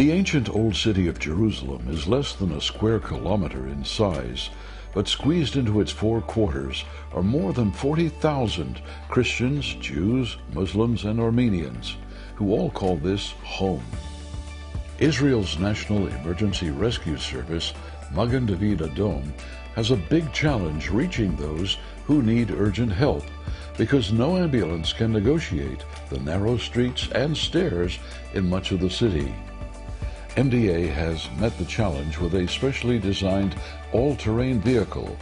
The ancient old city of Jerusalem is less than a square kilometer in size, but squeezed into its four quarters are more than 40,000 Christians, Jews, Muslims, and Armenians, who all call this home. Israel's National Emergency Rescue Service, Magen David Adom, has a big challenge reaching those who need urgent help because no ambulance can negotiate the narrow streets and stairs in much of the city. MDA has met the challenge with a specially designed all-terrain vehicle,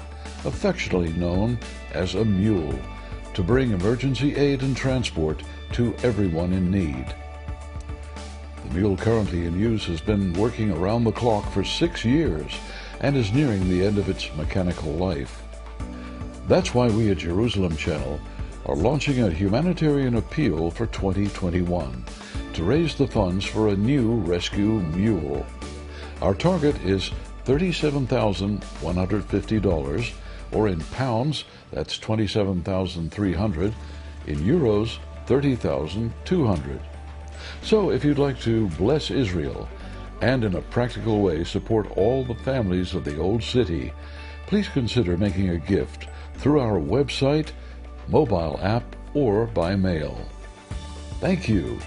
affectionately known as a mule, to bring emergency aid and transport to everyone in need. The mule currently in use has been working around the clock for six years and is nearing the end of its mechanical life. That's why we at Jerusalem Channel are launching a humanitarian appeal for 2021 to raise the funds for a new rescue mule. Our target is $37,150 or in pounds that's 27,300 in euros 30,200. So if you'd like to bless Israel and in a practical way support all the families of the old city, please consider making a gift through our website mobile app, or by mail. Thank you